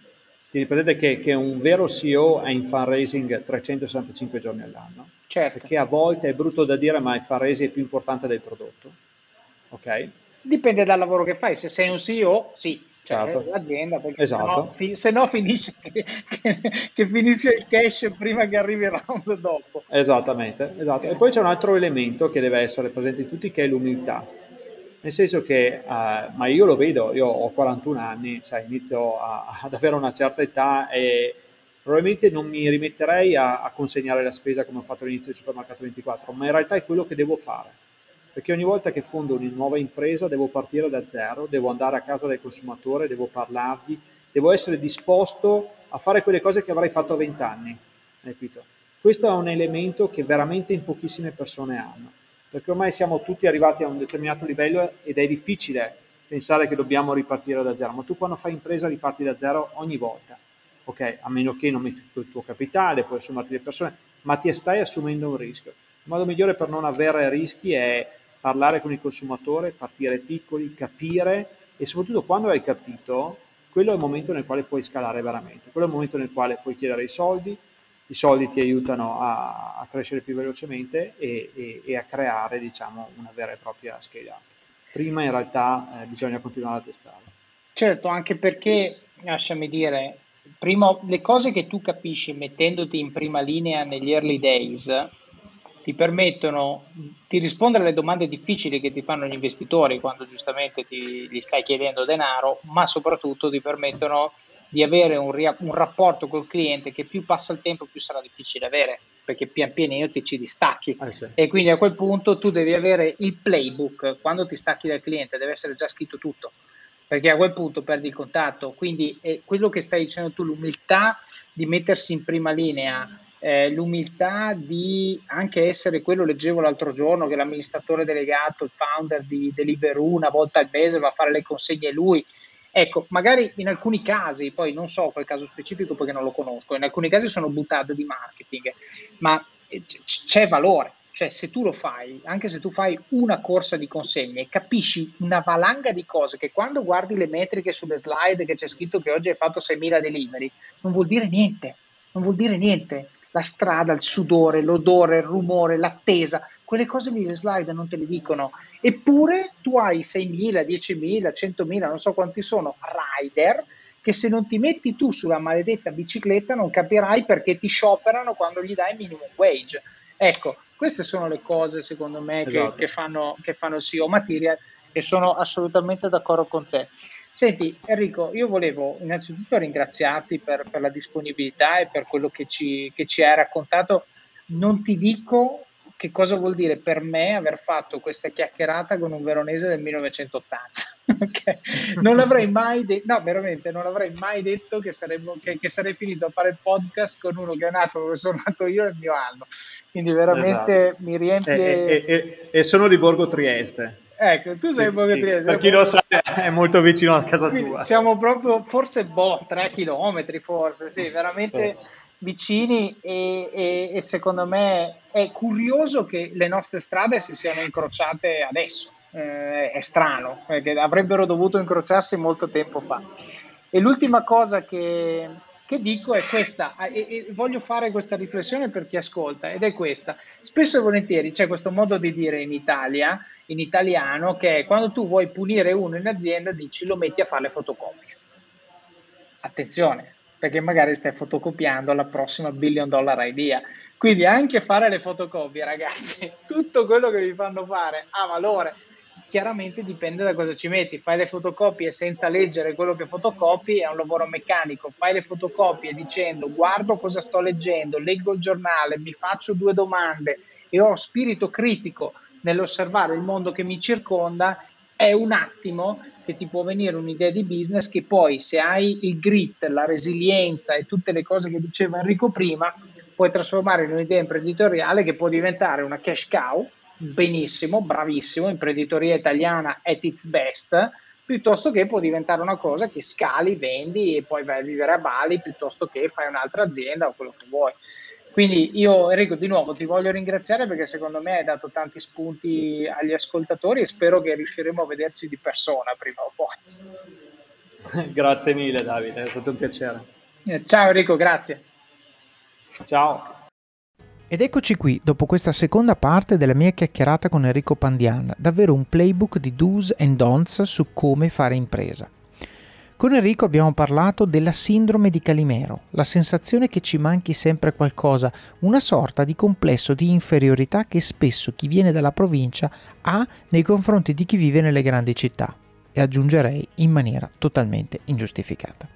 Ti ripetete che, che, un vero CEO è in fundraising 365 giorni all'anno. Certo. Perché a volte è brutto da dire, ma il fundraising è più importante del prodotto. Ok? Dipende dal lavoro che fai. Se sei un CEO, sì, cioè, certo. l'azienda, perché esatto. se, no, se no finisce che, che, che, finisce il cash prima che arrivi il round dopo. Esattamente, esatto. E poi c'è un altro elemento che deve essere presente in tutti, che è l'umiltà. Nel senso che, uh, ma io lo vedo, io ho 41 anni, cioè inizio a, ad avere una certa età e probabilmente non mi rimetterei a, a consegnare la spesa come ho fatto all'inizio del Supermercato 24, ma in realtà è quello che devo fare perché ogni volta che fondo una nuova impresa devo partire da zero, devo andare a casa del consumatore, devo parlargli, devo essere disposto a fare quelle cose che avrei fatto a 20 anni. Capito? Questo è un elemento che veramente in pochissime persone hanno, perché ormai siamo tutti arrivati a un determinato livello ed è difficile pensare che dobbiamo ripartire da zero, ma tu quando fai impresa riparti da zero ogni volta, ok? A meno che non metti tutto il tuo capitale, puoi assumerti le persone, ma ti stai assumendo un rischio. Il modo migliore per non avere rischi è parlare con il consumatore, partire piccoli, capire e soprattutto quando hai capito, quello è il momento nel quale puoi scalare veramente, quello è il momento nel quale puoi chiedere i soldi, i soldi ti aiutano a, a crescere più velocemente e, e, e, a creare diciamo, una vera e propria scale up. Prima in realtà eh, bisogna continuare a testarlo. Certo, anche perché, lasciami dire, prima, le cose che tu capisci mettendoti in prima linea negli early days ti permettono di rispondere alle domande difficili che ti fanno gli investitori quando giustamente ti, gli stai chiedendo denaro, ma soprattutto ti permettono di avere un, un, rapporto col cliente che più passa il tempo più sarà difficile avere perché pian pianino ti ci distacchi eh sì. e quindi a quel punto tu devi avere il playbook quando ti stacchi dal cliente deve essere già scritto tutto perché a quel punto perdi il contatto quindi è quello che stai dicendo tu l'umiltà di mettersi in prima linea eh, l'umiltà di anche essere quello, leggevo l'altro giorno, che l'amministratore delegato, il founder di Deliveroo, una volta al mese va a fare le consegne lui. Ecco, magari in alcuni casi, poi non so quel caso specifico perché non lo conosco, in alcuni casi sono buttate di marketing, ma eh, c'è valore. Cioè, se tu lo fai, anche se tu fai una corsa di consegne, capisci una valanga di cose che quando guardi le metriche sulle slide che c'è scritto che oggi hai fatto 6.000 delivery, non vuol dire niente. Non vuol dire niente la strada, il sudore, l'odore, il rumore, l'attesa, quelle cose lì le slide non te le dicono. Eppure tu hai 6.000, 10.000, 100.000, non so quanti sono, rider che se non ti metti tu sulla maledetta bicicletta non capirai perché ti scioperano quando gli dai minimum wage. Ecco, queste sono le cose secondo me esatto. che, che, fanno, che fanno il CEO Material e sono assolutamente d'accordo con te. Senti Enrico, io volevo innanzitutto ringraziarti per, per la disponibilità e per quello che ci, che ci hai raccontato. Non ti dico che cosa vuol dire per me aver fatto questa chiacchierata con un veronese del 1980. okay. Non avrei mai detto, no, veramente non avrei mai detto che, saremmo, che, che, sarei finito a fare il podcast con uno che è nato dove sono nato io nel mio anno. Quindi veramente esatto. mi riempie. E, e, e, e sono di Borgo Trieste. Ecco, tu sei sì, po' sì. Per chi lo sa, è molto vicino a casa Quindi tua. Siamo proprio, forse, boh, tre chilometri, forse, sì, veramente sì. Vicini e, e, e, secondo me è curioso che le nostre strade si siano incrociate adesso. Eh, è strano, perché avrebbero dovuto incrociarsi molto tempo fa. E l'ultima cosa che, che dico è questa, e, e, voglio fare questa riflessione per chi ascolta, ed è questa. Spesso e volentieri c'è questo modo di dire in Italia, in italiano, che quando tu vuoi punire uno in azienda, dici lo metti a fare le fotocopie. Attenzione, perché magari stai fotocopiando la prossima billion dollar idea. Quindi anche fare le fotocopie, ragazzi, tutto quello che vi fanno fare ha valore chiaramente dipende da cosa ci metti. Fai le fotocopie senza leggere quello che fotocopi è un lavoro meccanico. Fai le fotocopie dicendo guardo cosa sto leggendo, leggo il giornale, mi faccio due domande e ho spirito critico nell'osservare il mondo che mi circonda, è un attimo che ti può venire un'idea di business che poi se hai il grit, la resilienza e tutte le cose che diceva Enrico prima, puoi trasformare in un'idea imprenditoriale che può diventare una cash cow, benissimo, bravissimo, imprenditoria italiana at its best, piuttosto che può diventare una cosa che scali, vendi e poi vai a vivere a Bali, piuttosto che fai un'altra azienda o quello che vuoi. Quindi io Enrico di nuovo ti voglio ringraziare perché secondo me hai dato tanti spunti agli ascoltatori e spero che riusciremo a vederci di persona prima o poi. grazie mille Davide, è stato un piacere. Eh, ciao Enrico, grazie. Ciao. Ed eccoci qui, dopo questa seconda parte della mia chiacchierata con Enrico Pandian, davvero un playbook di do's and don'ts su come fare impresa. Con Enrico abbiamo parlato della sindrome di Calimero, la sensazione che ci manchi sempre qualcosa, una sorta di complesso di inferiorità che spesso chi viene dalla provincia ha nei confronti di chi vive nelle grandi città, e aggiungerei in maniera totalmente ingiustificata.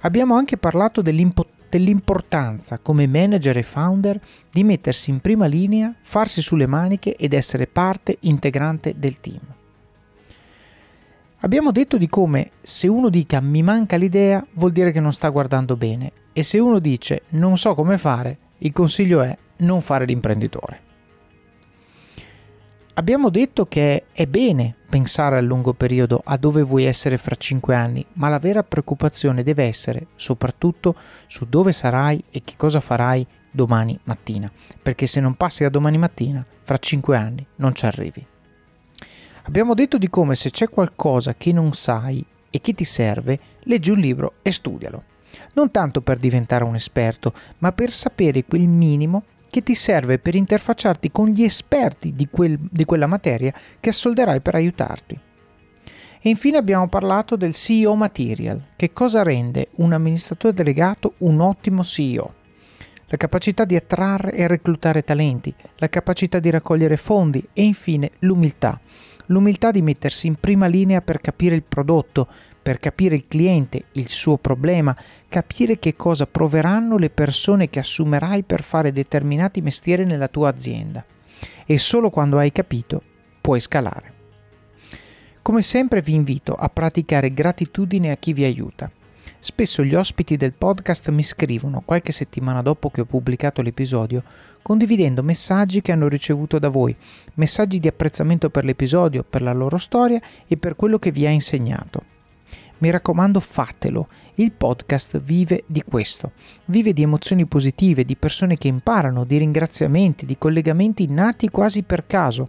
Abbiamo anche parlato dell'importanza come manager e founder di mettersi in prima linea, farsi sulle maniche ed essere parte integrante del team. Abbiamo detto di come se uno dica mi manca l'idea vuol dire che non sta guardando bene e se uno dice non so come fare, il consiglio è non fare l'imprenditore. Abbiamo detto che è bene pensare a lungo periodo a dove vuoi essere fra 5 anni, ma la vera preoccupazione deve essere soprattutto su dove sarai e che cosa farai domani mattina, perché se non passi a domani mattina, fra 5 anni non ci arrivi. Abbiamo detto di come se c'è qualcosa che non sai e che ti serve, leggi un libro e studialo. Non tanto per diventare un esperto, ma per sapere quel minimo che ti serve per interfacciarti con gli esperti di, quel, di quella materia che assolderai per aiutarti. E infine abbiamo parlato del CEO Material, che cosa rende un amministratore delegato un ottimo CEO. La capacità di attrarre e reclutare talenti, la capacità di raccogliere fondi e infine l'umiltà l'umiltà di mettersi in prima linea per capire il prodotto, per capire il cliente, il suo problema, capire che cosa proveranno le persone che assumerai per fare determinati mestieri nella tua azienda. E solo quando hai capito puoi scalare. Come sempre vi invito a praticare gratitudine a chi vi aiuta. Spesso gli ospiti del podcast mi scrivono qualche settimana dopo che ho pubblicato l'episodio condividendo messaggi che hanno ricevuto da voi, messaggi di apprezzamento per l'episodio, per la loro storia e per quello che vi ha insegnato. Mi raccomando fatelo, il podcast vive di questo, vive di emozioni positive, di persone che imparano, di ringraziamenti, di collegamenti nati quasi per caso.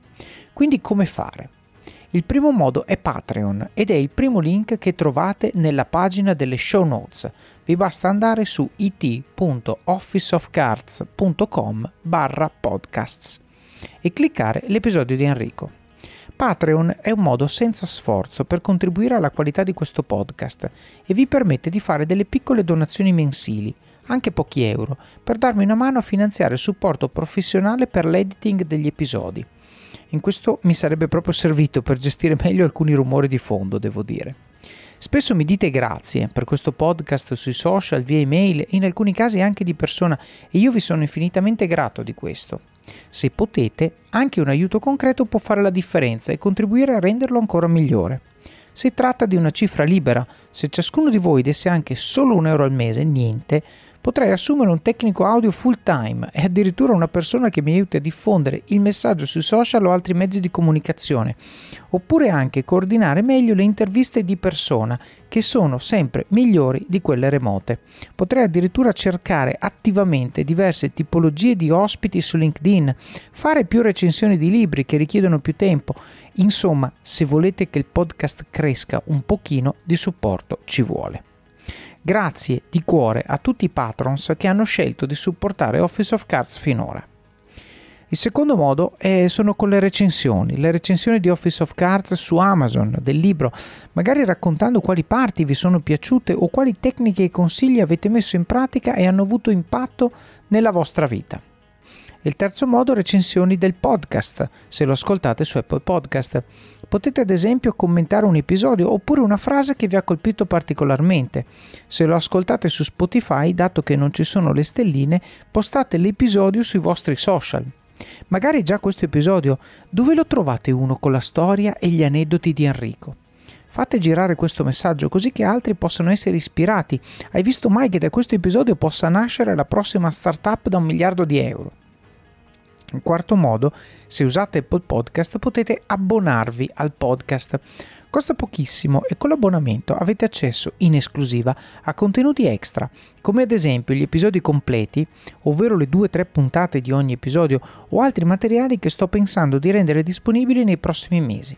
Quindi come fare? Il primo modo è Patreon ed è il primo link che trovate nella pagina delle show notes. Vi basta andare su it.officeofcards.com barra podcasts e cliccare l'episodio di Enrico. Patreon è un modo senza sforzo per contribuire alla qualità di questo podcast e vi permette di fare delle piccole donazioni mensili, anche pochi euro, per darmi una mano a finanziare il supporto professionale per l'editing degli episodi. In questo mi sarebbe proprio servito per gestire meglio alcuni rumori di fondo, devo dire. Spesso mi dite grazie per questo podcast sui social, via email in alcuni casi anche di persona e io vi sono infinitamente grato di questo. Se potete, anche un aiuto concreto può fare la differenza e contribuire a renderlo ancora migliore. Si tratta di una cifra libera, se ciascuno di voi desse anche solo un euro al mese, niente, potrei assumere un tecnico audio full time e addirittura una persona che mi aiuti a diffondere il messaggio sui social o altri mezzi di comunicazione, oppure anche coordinare meglio le interviste di persona, che sono sempre migliori di quelle remote. Potrei addirittura cercare attivamente diverse tipologie di ospiti su LinkedIn, fare più recensioni di libri che richiedono più tempo. Insomma, se volete che il podcast cresca un pochino di supporto ci vuole. Grazie di cuore a tutti i patrons che hanno scelto di supportare Office of Cards finora. Il secondo modo è, sono con le recensioni, le recensioni di Office of Cards su Amazon del libro, magari raccontando quali parti vi sono piaciute o quali tecniche e consigli avete messo in pratica e hanno avuto impatto nella vostra vita. Il terzo modo, recensioni del podcast, se lo ascoltate su Apple Podcast. Potete ad esempio commentare un episodio oppure una frase che vi ha colpito particolarmente. Se lo ascoltate su Spotify, dato che non ci sono le stelline, postate l'episodio sui vostri social. Magari già questo episodio, dove lo trovate uno con la storia e gli aneddoti di Enrico? Fate girare questo messaggio così che altri possano essere ispirati. Hai visto mai che da questo episodio possa nascere la prossima startup da un miliardo di euro? In quarto modo, se usate Apple Podcast potete abbonarvi al podcast. Costa pochissimo e con l'abbonamento avete accesso in esclusiva a contenuti extra, come ad esempio gli episodi completi, ovvero le 2-3 puntate di ogni episodio o altri materiali che sto pensando di rendere disponibili nei prossimi mesi.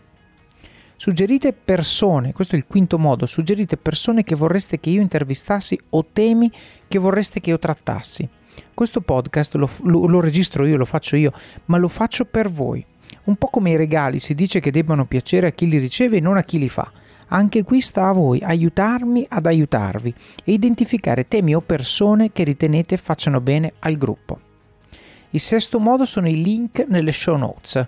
Suggerite persone, questo è il quinto modo, suggerite persone che vorreste che io intervistassi o temi che vorreste che io trattassi. Questo podcast lo, lo, lo registro io, lo faccio io, ma lo faccio per voi. Un po' come i regali, si dice che debbano piacere a chi li riceve e non a chi li fa. Anche qui sta a voi aiutarmi ad aiutarvi e identificare temi o persone che ritenete facciano bene al gruppo. Il sesto modo sono i link nelle show notes.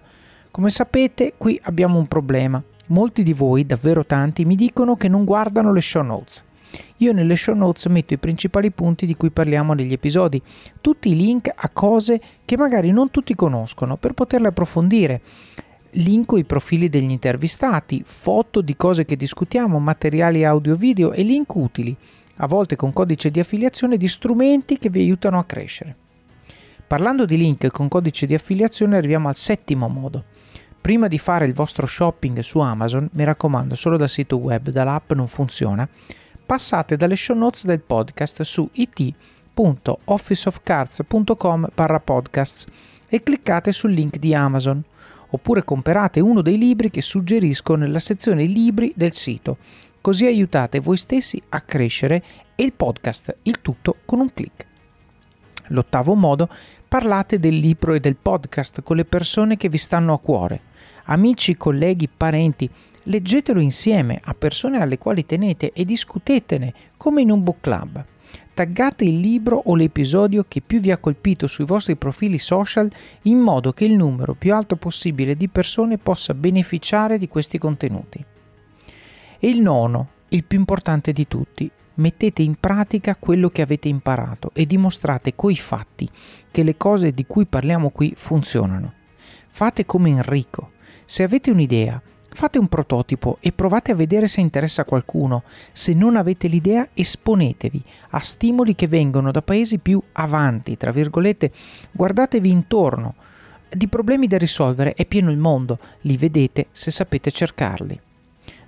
Come sapete, qui abbiamo un problema. Molti di voi, davvero tanti, mi dicono che non guardano le show notes. Io nelle show notes metto i principali punti di cui parliamo negli episodi, tutti i link a cose che magari non tutti conoscono per poterle approfondire. Linko i profili degli intervistati, foto di cose che discutiamo, materiali audio-video e link utili, a volte con codice di affiliazione di strumenti che vi aiutano a crescere. Parlando di link con codice di affiliazione arriviamo al settimo modo. Prima di fare il vostro shopping su Amazon, mi raccomando, solo dal sito web, dall'app non funziona, passate dalle show notes del podcast su it.officeofcards.com podcasts e cliccate sul link di Amazon. Oppure comprate uno dei libri che suggerisco nella sezione libri del sito. Così aiutate voi stessi a crescere e il podcast il tutto con un clic. L'ottavo modo parlate del libro e del podcast con le persone che vi stanno a cuore. Amici colleghi parenti leggetelo insieme a persone alle quali tenete e discutetene come in un book club. Taggate il libro o l'episodio che più vi ha colpito sui vostri profili social in modo che il numero più alto possibile di persone possa beneficiare di questi contenuti. E il nono, il più importante di tutti, mettete in pratica quello che avete imparato e dimostrate coi fatti che le cose di cui parliamo qui funzionano. Fate come Enrico. Se avete un'idea, Fate un prototipo e provate a vedere se interessa a qualcuno. Se non avete l'idea, esponetevi a stimoli che vengono da paesi più avanti, tra virgolette. Guardatevi intorno. Di problemi da risolvere è pieno il mondo, li vedete se sapete cercarli.